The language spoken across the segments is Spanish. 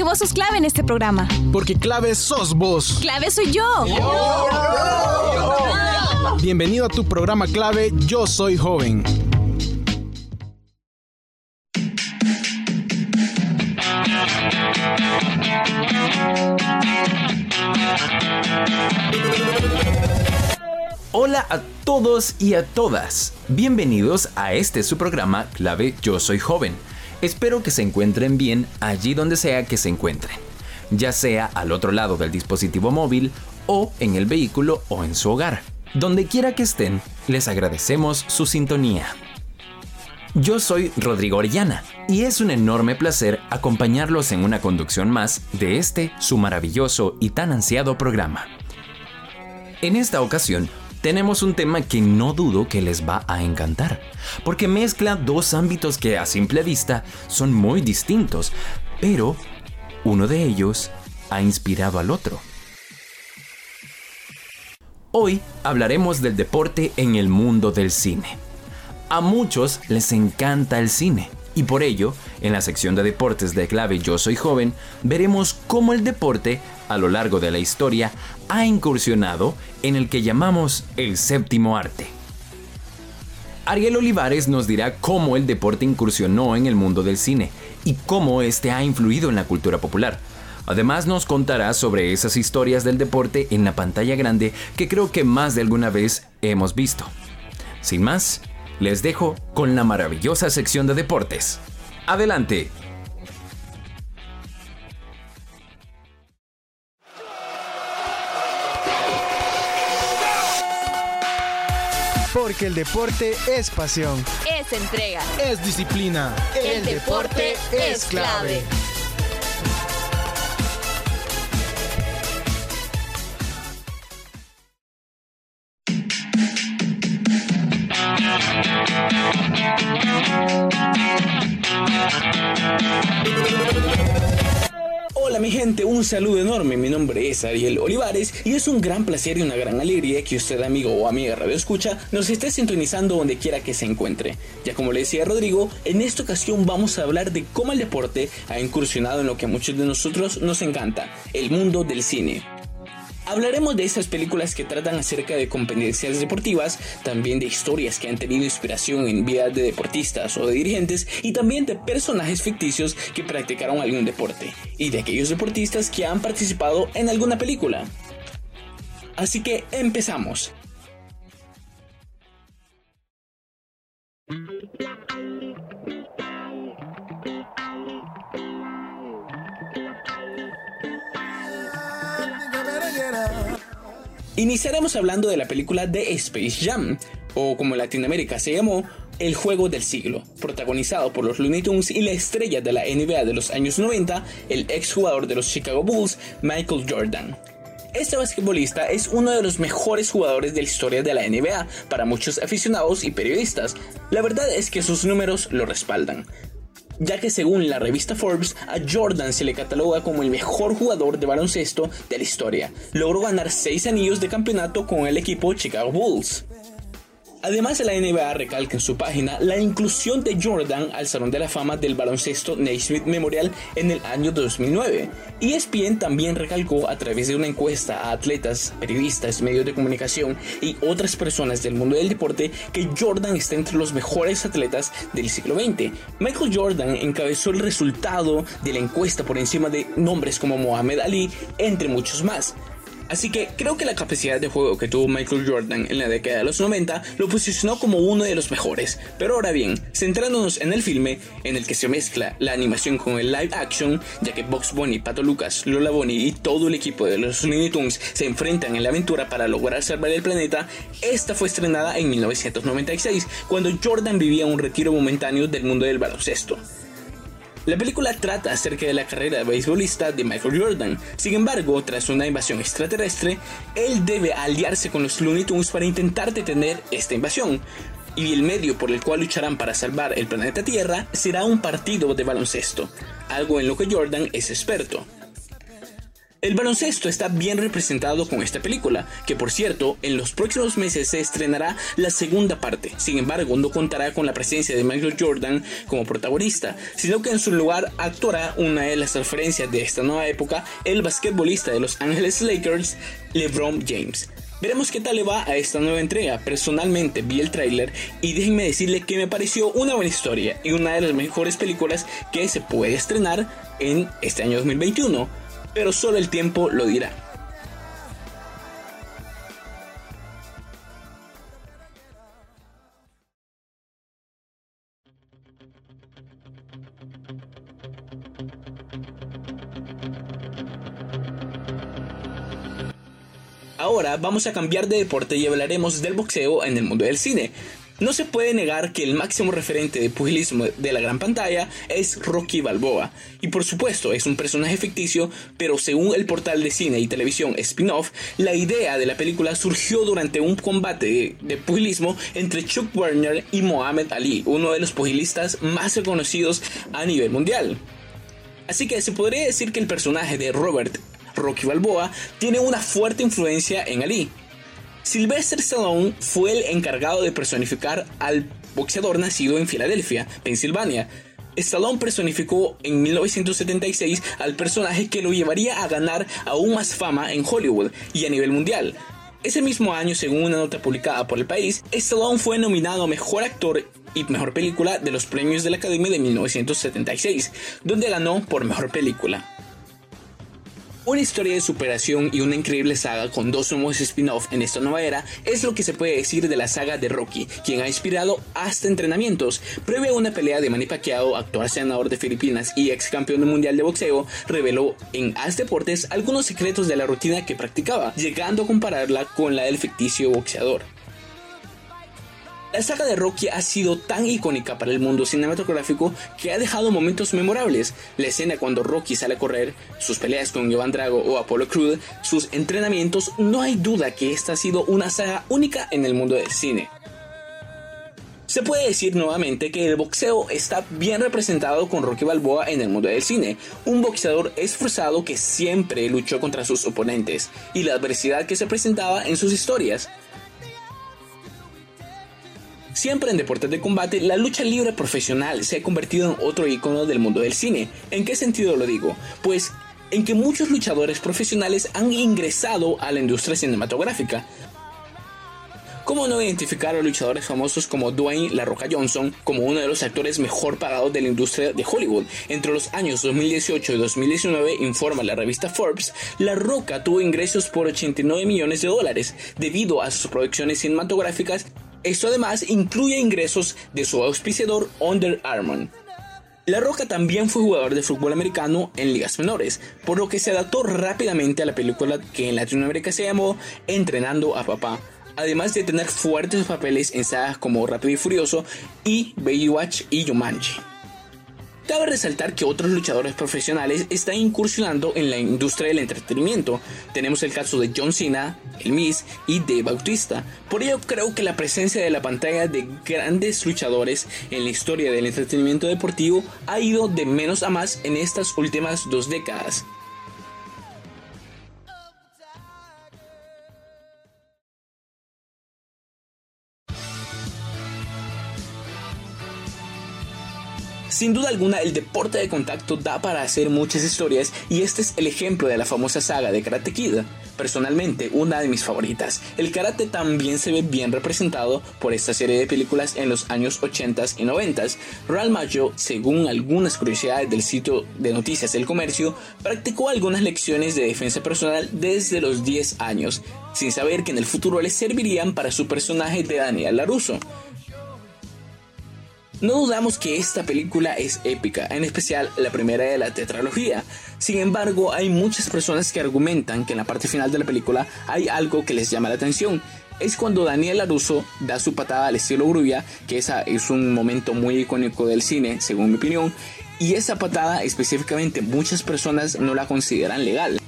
Porque vos sos clave en este programa. Porque clave sos vos. Clave soy yo. Bienvenido a tu programa clave Yo Soy Joven. Hola a todos y a todas. Bienvenidos a este su programa clave Yo Soy Joven. Espero que se encuentren bien allí donde sea que se encuentren, ya sea al otro lado del dispositivo móvil o en el vehículo o en su hogar. Donde quiera que estén, les agradecemos su sintonía. Yo soy Rodrigo Orellana y es un enorme placer acompañarlos en una conducción más de este su maravilloso y tan ansiado programa. En esta ocasión tenemos un tema que no dudo que les va a encantar, porque mezcla dos ámbitos que a simple vista son muy distintos, pero uno de ellos ha inspirado al otro. Hoy hablaremos del deporte en el mundo del cine. A muchos les encanta el cine y por ello, en la sección de deportes de clave Yo Soy Joven, veremos cómo el deporte, a lo largo de la historia, ha incursionado en el que llamamos el séptimo arte. Ariel Olivares nos dirá cómo el deporte incursionó en el mundo del cine y cómo este ha influido en la cultura popular. Además nos contará sobre esas historias del deporte en la pantalla grande que creo que más de alguna vez hemos visto. Sin más, les dejo con la maravillosa sección de deportes. Adelante. Porque el deporte es pasión, Es entrega. es disciplina. El deporte es clave. Un saludo enorme, mi nombre es Ariel Olivares y es un gran placer y una gran alegría que usted amigo o amiga Radio Escucha nos esté sintonizando donde quiera que se encuentre. Ya como le decía Rodrigo, en esta ocasión vamos a hablar de cómo el deporte ha incursionado en lo que a muchos de nosotros nos encanta, el mundo del cine. Hablaremos de esas películas que tratan acerca de competencias deportivas, también de historias que han tenido inspiración en vidas de deportistas o de dirigentes y también de personajes ficticios que practicaron algún deporte y de aquellos deportistas que han participado en alguna película. Así que empezamos. Iniciaremos hablando de la película de Space Jam, o como en Latinoamérica se llamó, El Juego del Siglo, protagonizado por los Looney Tunes y la estrella de la NBA de los años 90, el exjugador de los Chicago Bulls, Michael Jordan. Este basquetbolista es uno de los mejores jugadores de la historia de la NBA para muchos aficionados y periodistas. La verdad es que sus números lo respaldan ya que según la revista Forbes, a Jordan se le cataloga como el mejor jugador de baloncesto de la historia. Logró ganar 6 anillos de campeonato con el equipo Chicago Bulls. Además, la NBA recalca en su página la inclusión de Jordan al Salón de la Fama del Baloncesto Naismith Memorial en el año 2009. ESPN también recalcó a través de una encuesta a atletas, periodistas, medios de comunicación y otras personas del mundo del deporte que Jordan está entre los mejores atletas del siglo XX. Michael Jordan encabezó el resultado de la encuesta por encima de nombres como Mohamed Ali, entre muchos más. Así que creo que la capacidad de juego que tuvo Michael Jordan en la década de los 90 lo posicionó como uno de los mejores. Pero ahora bien, centrándonos en el filme, en el que se mezcla la animación con el live action, ya que Box Bunny, Pato Lucas, Lola Bunny y todo el equipo de los Looney Tunes se enfrentan en la aventura para lograr salvar el planeta, esta fue estrenada en 1996, cuando Jordan vivía un retiro momentáneo del mundo del baloncesto. La película trata acerca de la carrera de beisbolista de Michael Jordan. Sin embargo, tras una invasión extraterrestre, él debe aliarse con los Looney Tunes para intentar detener esta invasión. Y el medio por el cual lucharán para salvar el planeta Tierra será un partido de baloncesto, algo en lo que Jordan es experto. El baloncesto está bien representado con esta película, que por cierto, en los próximos meses se estrenará la segunda parte. Sin embargo, no contará con la presencia de Michael Jordan como protagonista, sino que en su lugar actuará una de las referencias de esta nueva época, el basquetbolista de Los Angeles Lakers, LeBron James. Veremos qué tal le va a esta nueva entrega. Personalmente vi el tráiler y déjenme decirle que me pareció una buena historia y una de las mejores películas que se puede estrenar en este año 2021. Pero solo el tiempo lo dirá. Ahora vamos a cambiar de deporte y hablaremos del boxeo en el mundo del cine. No se puede negar que el máximo referente de pugilismo de la gran pantalla es Rocky Balboa, y por supuesto es un personaje ficticio, pero según el portal de cine y televisión Spin-off, la idea de la película surgió durante un combate de, pugilismo entre Chuck Werner y Muhammad Ali, uno de los pugilistas más reconocidos a nivel mundial. Así que se podría decir que el personaje de Robert Rocky Balboa, tiene una fuerte influencia en Ali. Sylvester Stallone fue el encargado de personificar al boxeador nacido en Filadelfia, Pensilvania. Stallone personificó en 1976 al personaje que lo llevaría a ganar aún más fama en Hollywood y a nivel mundial. Ese mismo año, según una nota publicada por el país, Stallone fue nominado a Mejor Actor y Mejor Película de los premios de la Academia de 1976, donde ganó por Mejor Película. Una historia de superación y una increíble saga con dos nuevos spin-off en esta nueva era es lo que se puede decir de la saga de Rocky, quien ha inspirado hasta entrenamientos. Previo a una pelea de Manny Pacquiao, actual senador de Filipinas y ex campeón mundial de boxeo, reveló en As Deportes algunos secretos de la rutina que practicaba, llegando a compararla con la del ficticio boxeador. La saga de Rocky ha sido tan icónica para el mundo cinematográfico que ha dejado momentos memorables. La escena cuando Rocky sale a correr, sus peleas con Iván Drago o Apollo Creed, sus entrenamientos, no hay duda que esta ha sido una saga única en el mundo del cine. Se puede decir nuevamente que el boxeo está bien representado con Rocky Balboa en el mundo del cine, un boxeador esforzado que siempre luchó contra sus oponentes y la adversidad que se presentaba en sus historias. Siempre en deportes de combate, la lucha libre profesional se ha convertido en otro icono del mundo del cine. ¿En qué sentido lo digo? Pues en que muchos luchadores profesionales han ingresado a la industria cinematográfica. ¿Cómo no identificar a luchadores famosos como Dwayne La Roca Johnson como uno de los actores mejor pagados de la industria de Hollywood? Entre los años 2018 y 2019, informa la revista Forbes, La Roca tuvo ingresos por 89 millones de dólares debido a sus producciones cinematográficas esto además incluye ingresos de su auspiciador Under Armour. La Roca también fue jugador de fútbol americano en ligas menores, por lo que se adaptó rápidamente a la película que en Latinoamérica se llamó Entrenando a Papá, además de tener fuertes papeles en sagas como Rápido y Furioso y Baywatch y Jumanji. Cabe resaltar que otros luchadores profesionales están incursionando en la industria del entretenimiento. Tenemos el caso de John Cena, El Miz y Dave Bautista. Por ello creo que la presencia de la pantalla de grandes luchadores en la historia del entretenimiento deportivo ha ido de menos a más en estas últimas dos décadas. Sin duda alguna, el deporte de contacto da para hacer muchas historias y este es el ejemplo de la famosa saga de Karate Kid. Personalmente, una de mis favoritas. El karate también se ve bien representado por esta serie de películas en los años 80 y 90. Real Mayo, según algunas curiosidades del sitio de noticias del comercio, practicó algunas lecciones de defensa personal desde los 10 años, sin saber que en el futuro le servirían para su personaje de Daniel LaRusso. No dudamos que esta película es épica, en especial la primera de la tetralogía. Sin embargo, hay muchas personas que argumentan que en la parte final de la película hay algo que les llama la atención. Es cuando Daniel LaRusso da su patada al estilo Grulla, que esa es un momento muy icónico del cine, según mi opinión, y esa patada específicamente muchas personas no la consideran legal.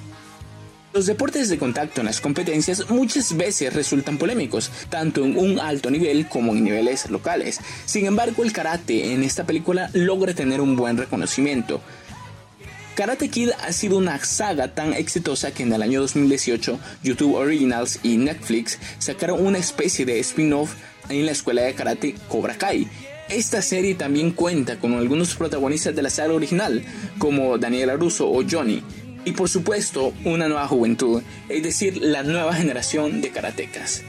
Los deportes de contacto en las competencias muchas veces resultan polémicos, tanto en un alto nivel como en niveles locales. Sin embargo, el karate en esta película logra tener un buen reconocimiento. Karate Kid ha sido una saga tan exitosa que en el año 2018 YouTube Originals y Netflix sacaron una especie de spin-off en la escuela de karate Cobra Kai. Esta serie también cuenta con algunos protagonistas de la saga original, como Daniela Russo o Johnny, y por supuesto una nueva juventud, es decir, la nueva generación de karatecas.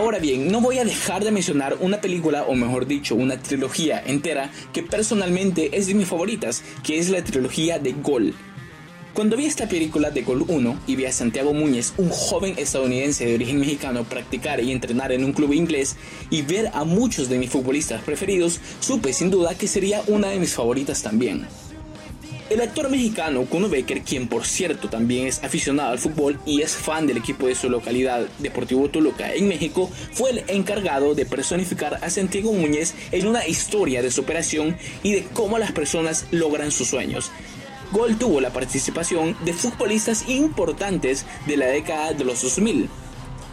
Ahora bien, no voy a dejar de mencionar una película, o mejor dicho, una trilogía entera que personalmente es de mis favoritas, que es la trilogía de Gol. Cuando vi esta película de Gol 1 y vi a Santiago Muñez, un joven estadounidense de origen mexicano, practicar y entrenar en un club inglés y ver a muchos de mis futbolistas preferidos, supe sin duda que sería una de mis favoritas también. El actor mexicano Kuno Becker, quien por cierto también es aficionado al fútbol y es fan del equipo de su localidad Deportivo Toluca en México, fue el encargado de personificar a Santiago Muñez en una historia de superación y de cómo las personas logran sus sueños. Gol tuvo la participación de futbolistas importantes de la década de los 2000.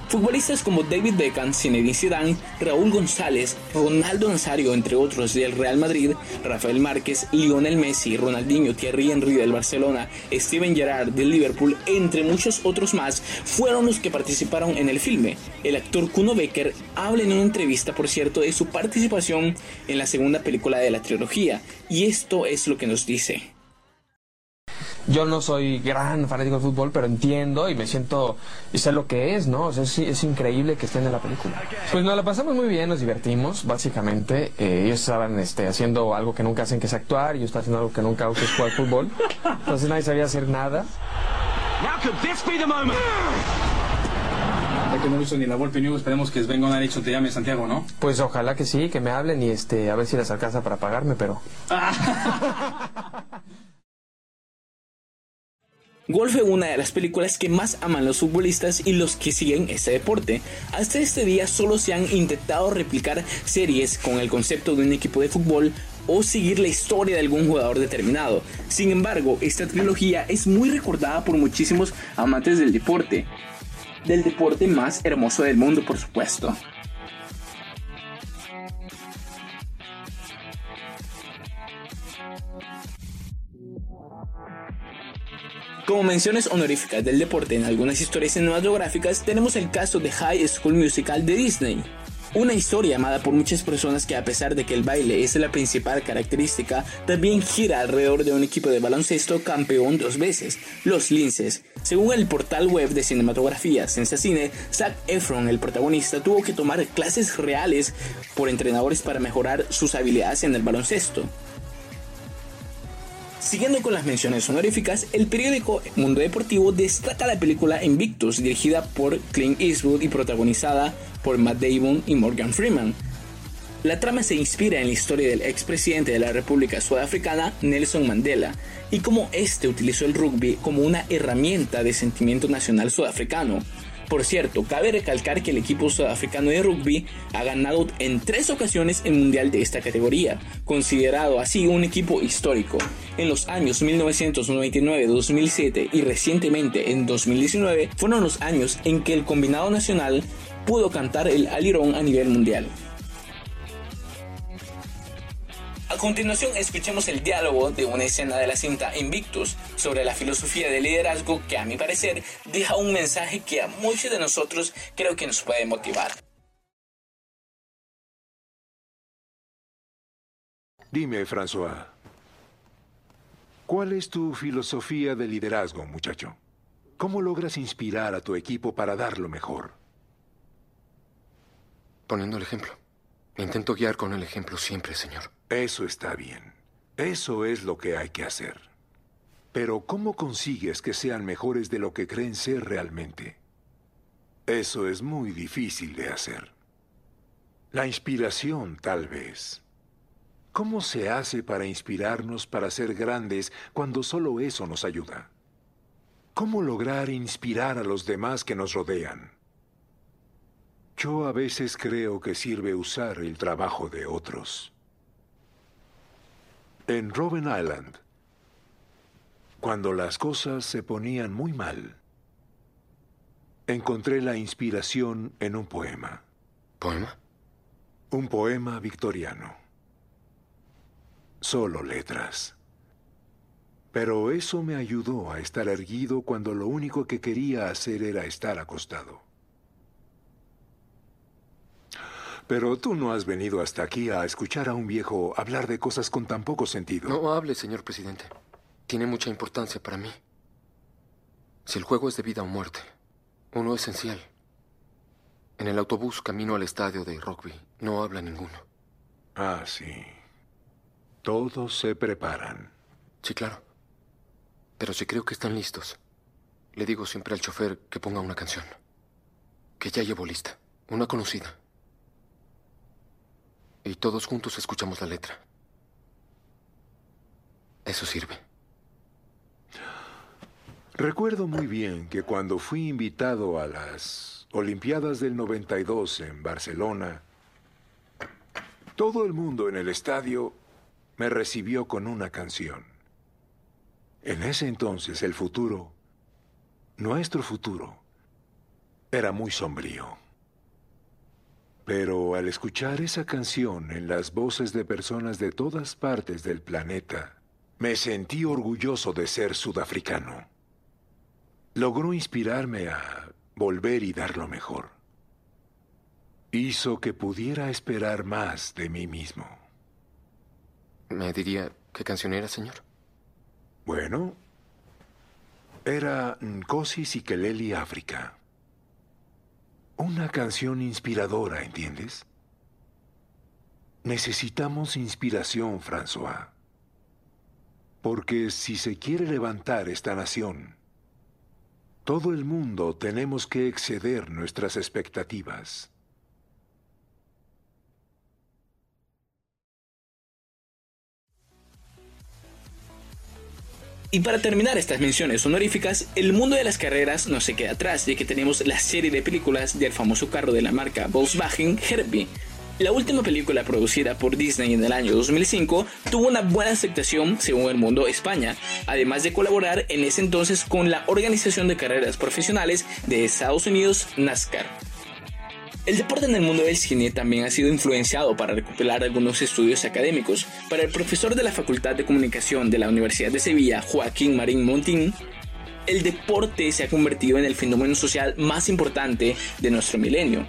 Futbolistas como David Beckham, Zinedine Zidane, Raúl González, Ronaldo Nazario, entre otros del Real Madrid, Rafael Márquez, Lionel Messi, Ronaldinho, Thierry Henry del Barcelona, Steven Gerrard del Liverpool, entre muchos otros más, fueron los que participaron en el filme. El actor Kuno Becker habla en una entrevista, por cierto, de su participación en la segunda película de la trilogía, y esto es lo que nos dice. Yo no soy gran fanático del fútbol, pero entiendo y me siento y sé lo que es, ¿no? O sea, es, es increíble que estén en la película. Pues nos la pasamos muy bien, nos divertimos, básicamente. Eh, ellos estaban este, haciendo algo que nunca hacen, que es actuar, y yo estaba haciendo algo que nunca hago, que es jugar fútbol. Entonces nadie sabía hacer nada. Ya que no visto ni la Volpe News, esperemos que Sven Gonar te llame Santiago, ¿no? Pues ojalá que sí, que me hablen y este, a ver si les alcanza para pagarme, pero... Golf fue una de las películas que más aman los futbolistas y los que siguen ese deporte. Hasta este día solo se han intentado replicar series con el concepto de un equipo de fútbol o seguir la historia de algún jugador determinado. Sin embargo, esta trilogía es muy recordada por muchísimos amantes del deporte. Del deporte más hermoso del mundo, por supuesto. Como menciones honoríficas del deporte en algunas historias cinematográficas, tenemos el caso de High School Musical de Disney. Una historia amada por muchas personas que a pesar de que el baile es la principal característica, también gira alrededor de un equipo de baloncesto campeón dos veces, los Linces. Según el portal web de cinematografía Sensacine, Zac Efron, el protagonista, tuvo que tomar clases reales por entrenadores para mejorar sus habilidades en el baloncesto. Siguiendo con las menciones honoríficas, el periódico Mundo Deportivo destaca la película Invictus, dirigida por Clint Eastwood y protagonizada por Matt Damon y Morgan Freeman. La trama se inspira en la historia del expresidente de la República Sudafricana, Nelson Mandela, y cómo este utilizó el rugby como una herramienta de sentimiento nacional sudafricano, por cierto, cabe recalcar que el equipo sudafricano de rugby ha ganado en tres ocasiones el mundial de esta categoría, considerado así un equipo histórico. En los años 1999, 2007 y recientemente en 2019 fueron los años en que el combinado nacional pudo cantar el alirón a nivel mundial. A continuación escuchemos el diálogo de una escena de la cinta Invictus sobre la filosofía de liderazgo que a mi parecer deja un mensaje que a muchos de nosotros creo que nos puede motivar. Dime, François, ¿cuál es tu filosofía de liderazgo, muchacho? ¿Cómo logras inspirar a tu equipo para dar lo mejor? Poniendo el ejemplo. Intento guiar con el ejemplo siempre, señor. Eso está bien. Eso es lo que hay que hacer. Pero ¿cómo consigues que sean mejores de lo que creen ser realmente? Eso es muy difícil de hacer. La inspiración, tal vez. ¿Cómo se hace para inspirarnos para ser grandes cuando solo eso nos ayuda? ¿Cómo lograr inspirar a los demás que nos rodean? Yo a veces creo que sirve usar el trabajo de otros. En Robben Island, cuando las cosas se ponían muy mal, encontré la inspiración en un poema. ¿Poema? Un poema victoriano. Solo letras. Pero eso me ayudó a estar erguido cuando lo único que quería hacer era estar acostado. Pero tú no has venido hasta aquí a escuchar a un viejo hablar de cosas con tan poco sentido. No hable, señor presidente. Tiene mucha importancia para mí. Si el juego es de vida o muerte, uno esencial. En el autobús camino al estadio de rugby no habla ninguno. Ah, sí. Todos se preparan. Sí, claro. Pero si creo que están listos, le digo siempre al chofer que ponga una canción. Que ya llevo lista. Una conocida. Y todos juntos escuchamos la letra. Eso sirve. Recuerdo muy bien que cuando fui invitado a las Olimpiadas del 92 en Barcelona, todo el mundo en el estadio me recibió con una canción. En ese entonces el futuro, nuestro futuro, era muy sombrío. Pero al escuchar esa canción en las voces de personas de todas partes del planeta, me sentí orgulloso de ser sudafricano. Logró inspirarme a volver y dar lo mejor. Hizo que pudiera esperar más de mí mismo. ¿Me diría qué canción era, señor? Bueno, era Nkosi Sikeleli África. Una canción inspiradora, ¿entiendes? Necesitamos inspiración, François. Porque si se quiere levantar esta nación, todo el mundo tenemos que exceder nuestras expectativas. Y para terminar estas menciones honoríficas, el mundo de las carreras no se queda atrás, ya que tenemos la serie de películas del famoso carro de la marca Volkswagen Herbie. La última película producida por Disney en el año 2005 tuvo una buena aceptación según el mundo España, además de colaborar en ese entonces con la Organización de Carreras Profesionales de Estados Unidos, NASCAR. El deporte en el mundo del cine también ha sido influenciado para recopilar algunos estudios académicos. Para el profesor de la Facultad de Comunicación de la Universidad de Sevilla, Joaquín Marín Montín, el deporte se ha convertido en el fenómeno social más importante de nuestro milenio.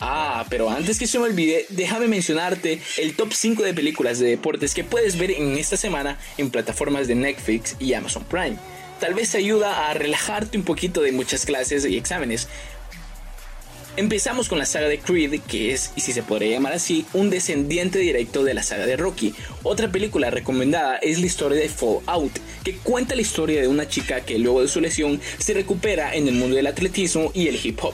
Ah, pero antes que se me olvide, déjame mencionarte el top 5 de películas de deportes que puedes ver en esta semana en plataformas de Netflix y Amazon Prime. Tal vez te ayuda a relajarte un poquito de muchas clases y exámenes. Empezamos con la saga de Creed, que es, y si se podría llamar así, un descendiente directo de la saga de Rocky. Otra película recomendada es la historia de Fallout, que cuenta la historia de una chica que luego de su lesión se recupera en el mundo del atletismo y el hip hop.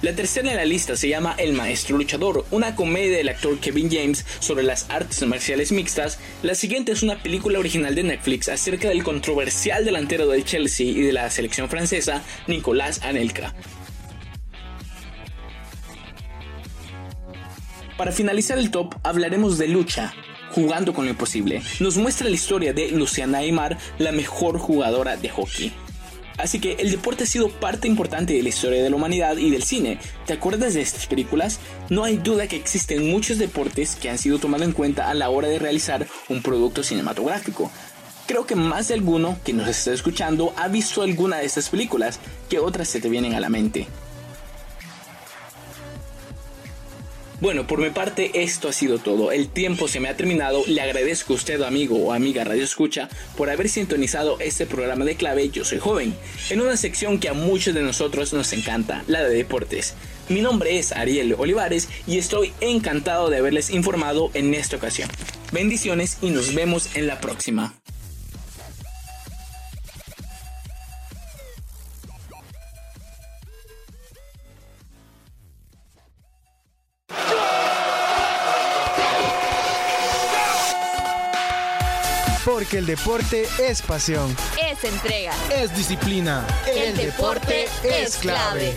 La tercera en la lista se llama El Maestro Luchador, una comedia del actor Kevin James sobre las artes marciales mixtas. La siguiente es una película original de Netflix acerca del controversial delantero del Chelsea y de la selección francesa, Nicolás Anelka. Para finalizar el top hablaremos de lucha, jugando con lo imposible. Nos muestra la historia de Luciana Aymar, la mejor jugadora de hockey. Así que el deporte ha sido parte importante de la historia de la humanidad y del cine. ¿Te acuerdas de estas películas? No hay duda que existen muchos deportes que han sido tomados en cuenta a la hora de realizar un producto cinematográfico. Creo que más de alguno que nos está escuchando ha visto alguna de estas películas, que otras se te vienen a la mente. Bueno, por mi parte esto ha sido todo. El tiempo se me ha terminado. Le agradezco a usted, amigo o amiga Radio Escucha, por haber sintonizado este programa de clave Yo Soy Joven, en una sección que a muchos de nosotros nos encanta, la de deportes. Mi nombre es Ariel Olivares y estoy encantado de haberles informado en esta ocasión. Bendiciones y nos vemos en la próxima. Porque el deporte es pasión, Es entrega. es disciplina. El deporte es clave.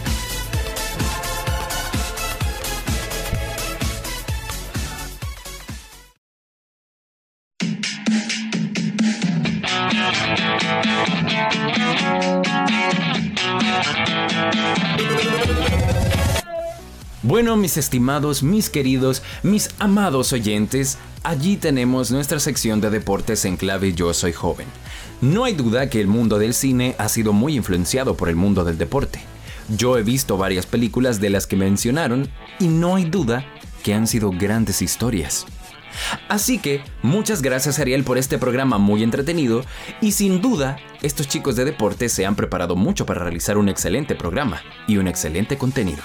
Bueno, mis estimados, mis queridos, mis amados oyentes, allí tenemos nuestra sección de deportes en clave Yo Soy Joven. No hay duda que el mundo del cine ha sido muy influenciado por el mundo del deporte. Yo he visto varias películas de las que mencionaron y no hay duda que han sido grandes historias. Así que muchas gracias Ariel por este programa muy entretenido y sin duda estos chicos de deporte se han preparado mucho para realizar un excelente programa y un excelente contenido.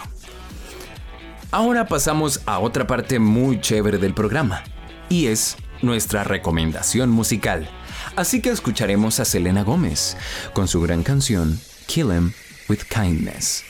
Ahora pasamos a otra parte muy chévere del programa y es nuestra recomendación musical. Así que escucharemos a Selena Gómez con su gran canción Kill 'em with Kindness.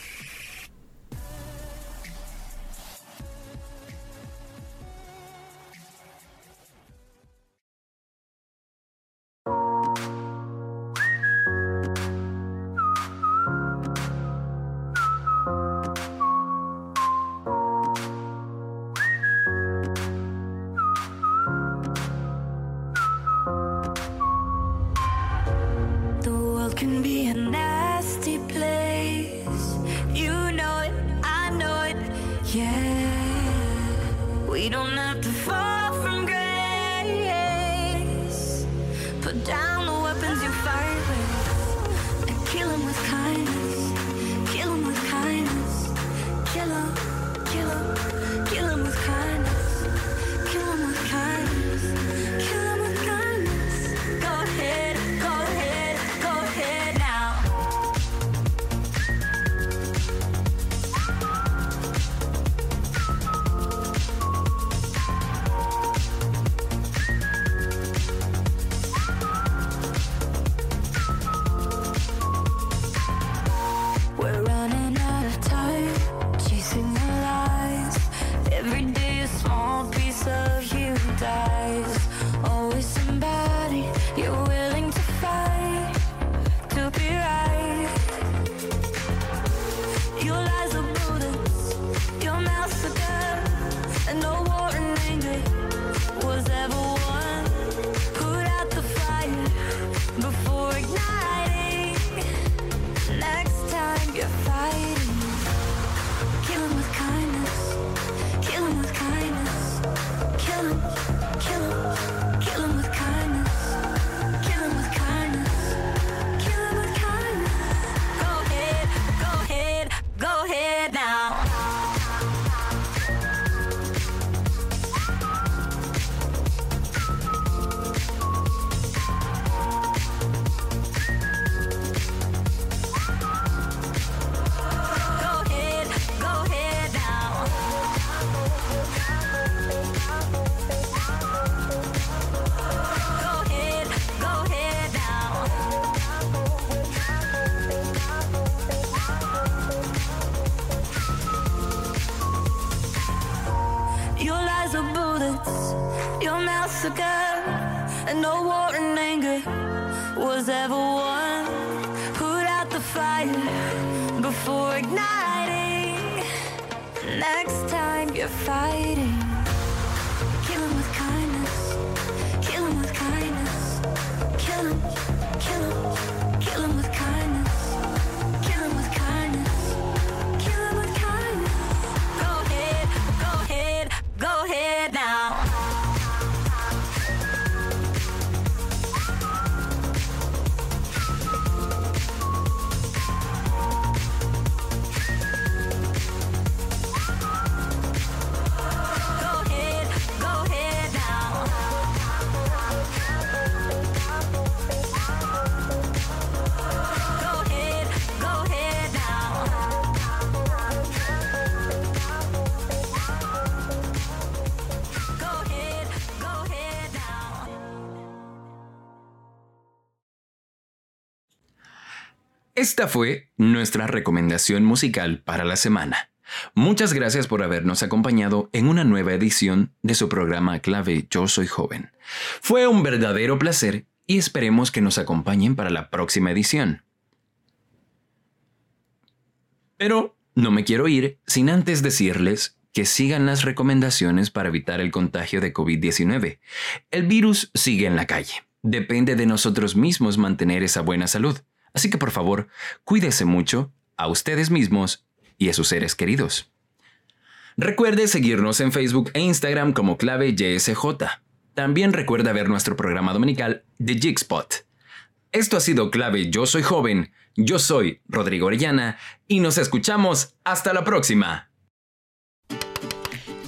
know fighting, Esta fue nuestra recomendación musical para la semana. Muchas gracias por habernos acompañado en una nueva edición de su programa clave Yo Soy Joven. Fue un verdadero placer y esperemos que nos acompañen para la próxima edición. Pero no me quiero ir sin antes decirles que sigan las recomendaciones para evitar el contagio de COVID-19. El virus sigue en la calle. Depende de nosotros mismos mantener esa buena salud. Así que por favor, cuídese mucho a ustedes mismos y a sus seres queridos. Recuerde seguirnos en Facebook e Instagram como clave YSJ. También recuerda ver nuestro programa dominical The Jigspot. Esto ha sido clave Yo Soy Joven, yo soy Rodrigo Orellana y nos escuchamos hasta la próxima.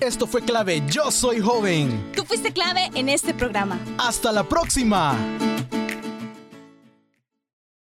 Esto fue clave Yo Soy Joven. Tú fuiste clave en este programa. Hasta la próxima.